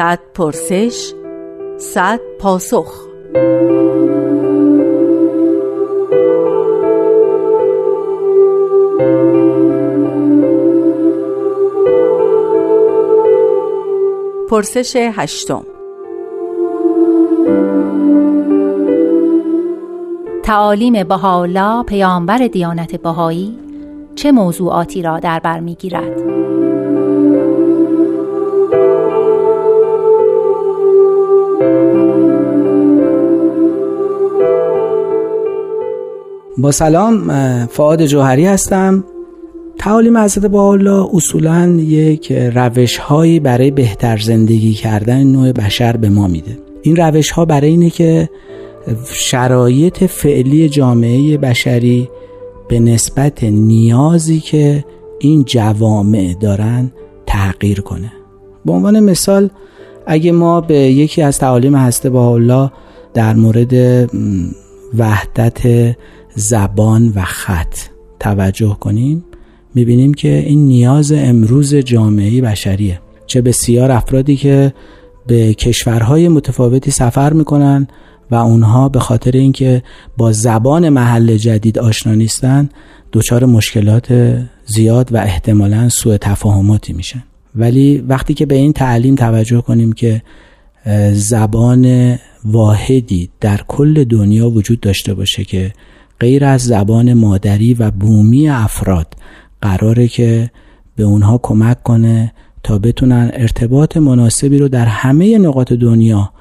صد پرسش صد پاسخ. پرسش هشتم. تعالیم بهاءالله پیامبر دیانت بهایی چه موضوعاتی را در بر می‌گیرد؟ با سلام فعاد جوهری هستم. تعالیم حضرت الله اصولا یک روش هایی برای بهتر زندگی کردن نوع بشر به ما میده. این روش ها برای اینه که شرایط فعلی جامعه بشری به نسبت نیازی که این جوامع دارن تغییر کنه. به عنوان مثال اگه ما به یکی از تعالیم هسته الله در مورد وحدت زبان و خط. توجه کنیم. می‌بینیم که این نیاز امروز جامعه بشریه. چه بسیار افرادی که به کشورهای متفاوتی سفر می‌کنن و اونها به خاطر اینکه با زبان محل جدید آشنا نیستن دچار مشکلات زیاد و احتمالا سوء تفاهماتی میشن. ولی وقتی که به این تعلیم توجه کنیم که زبان واحدی در کل دنیا وجود داشته باشه که غیر از زبان مادری و بومی افراد قراره که به اونها کمک کنه تا بتونن ارتباط مناسبی رو در همه نقاط دنیا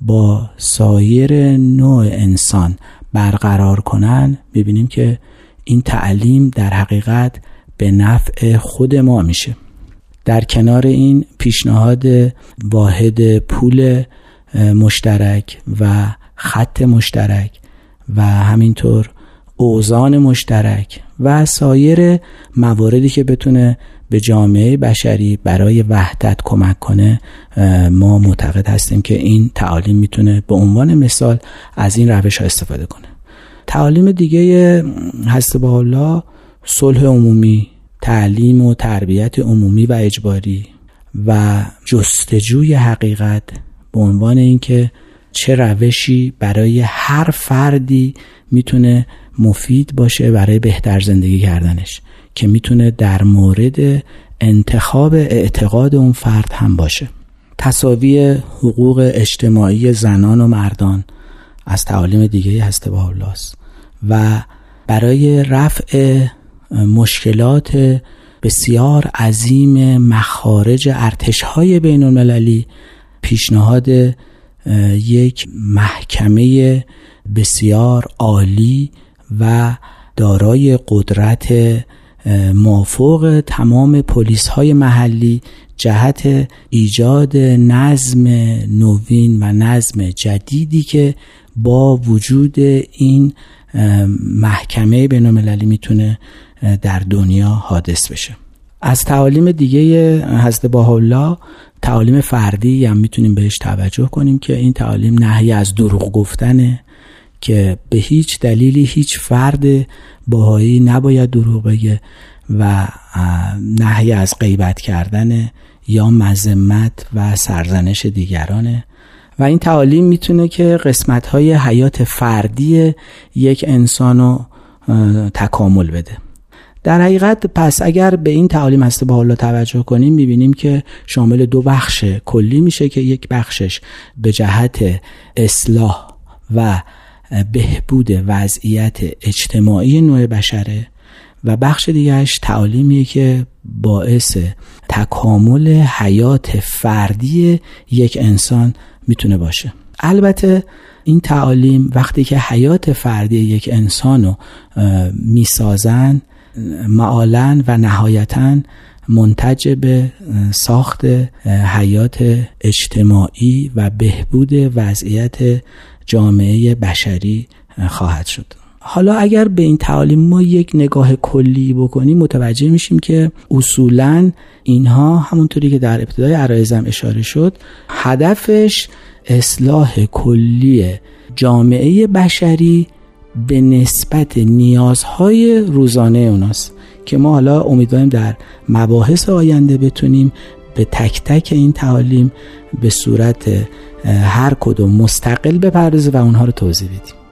با سایر نوع انسان برقرار کنن. می‌بینیم که این تعلیم در حقیقت به نفع خود ما میشه. در کنار این پیشنهاد واحد پول مشترک و خط مشترک و همینطور اوزان مشترک و سایر مواردی که بتونه به جامعه بشری برای وحدت کمک کنه ما معتقد هستیم که این تعالیم می‌تونه به عنوان مثال از این روش ها استفاده کنه. تعالیم دیگه هست با الله صلح عمومی تعلیم و تربیت عمومی و اجباری و جستجوی حقیقت به عنوان اینکه چه روشی برای هر فردی می‌تونه مفید باشه برای بهتر زندگی کردنش که می‌تونه در مورد انتخاب اعتقاد اون فرد هم باشه. تصاوی حقوق اجتماعی زنان و مردان از تعالیم دیگه هست با و برای رفع مشکلات بسیار عظیم مخارج ارتش های بین المللی پیشنهاد یک محکمه بسیار عالی و دارای قدرت مافوق تمام پلیس های محلی جهت ایجاد نظم نوین و نظم جدیدی که با وجود این محکمه بین المللی می‌تونه در دنیا حادث بشه. از تعالیم دیگه حضرت الله تعالیم فردی هم می‌تونیم بهش توجه کنیم که این تعالیم نهی از دروغ گفتنه که به هیچ دلیلی هیچ فرد باهایی نباید دروغ بگه و نهی از غیبت کردن یا مذمت و سرزنش دیگرانه. و این تعالیم می‌تونه که قسمت های حیات فردی یک انسان رو تکامل بده. در حقیقت پس اگر به این تعالیم هسته با حالا توجه کنیم می‌بینیم که شامل دو بخش کلی میشه که یک بخشش به جهت اصلاح و بهبود وضعیت اجتماعی نوع بشره و بخش دیگرش تعالیمیه که باعث تکامل حیات فردی یک انسان می‌تونه باشه. البته این تعالیم وقتی که حیات فردی یک انسان رو می‌سازن معالا و نهایتا منتج به ساخت حیات اجتماعی و بهبود وضعیت جامعه بشری خواهد شد. حالا اگر به این تعالیم ما یک نگاه کلی بکنیم متوجه میشیم که اصولا اینها همونطوری که در ابتدای عرایزم اشاره شد هدفش اصلاح کلی جامعه بشری به نسبت نیازهای روزانه اوناست که ما حالا امیدواریم در مباحث آینده بتونیم به تک تک این تعالیم به صورت هر کدوم مستقل بپردازه و اونها رو توضیح بدیم.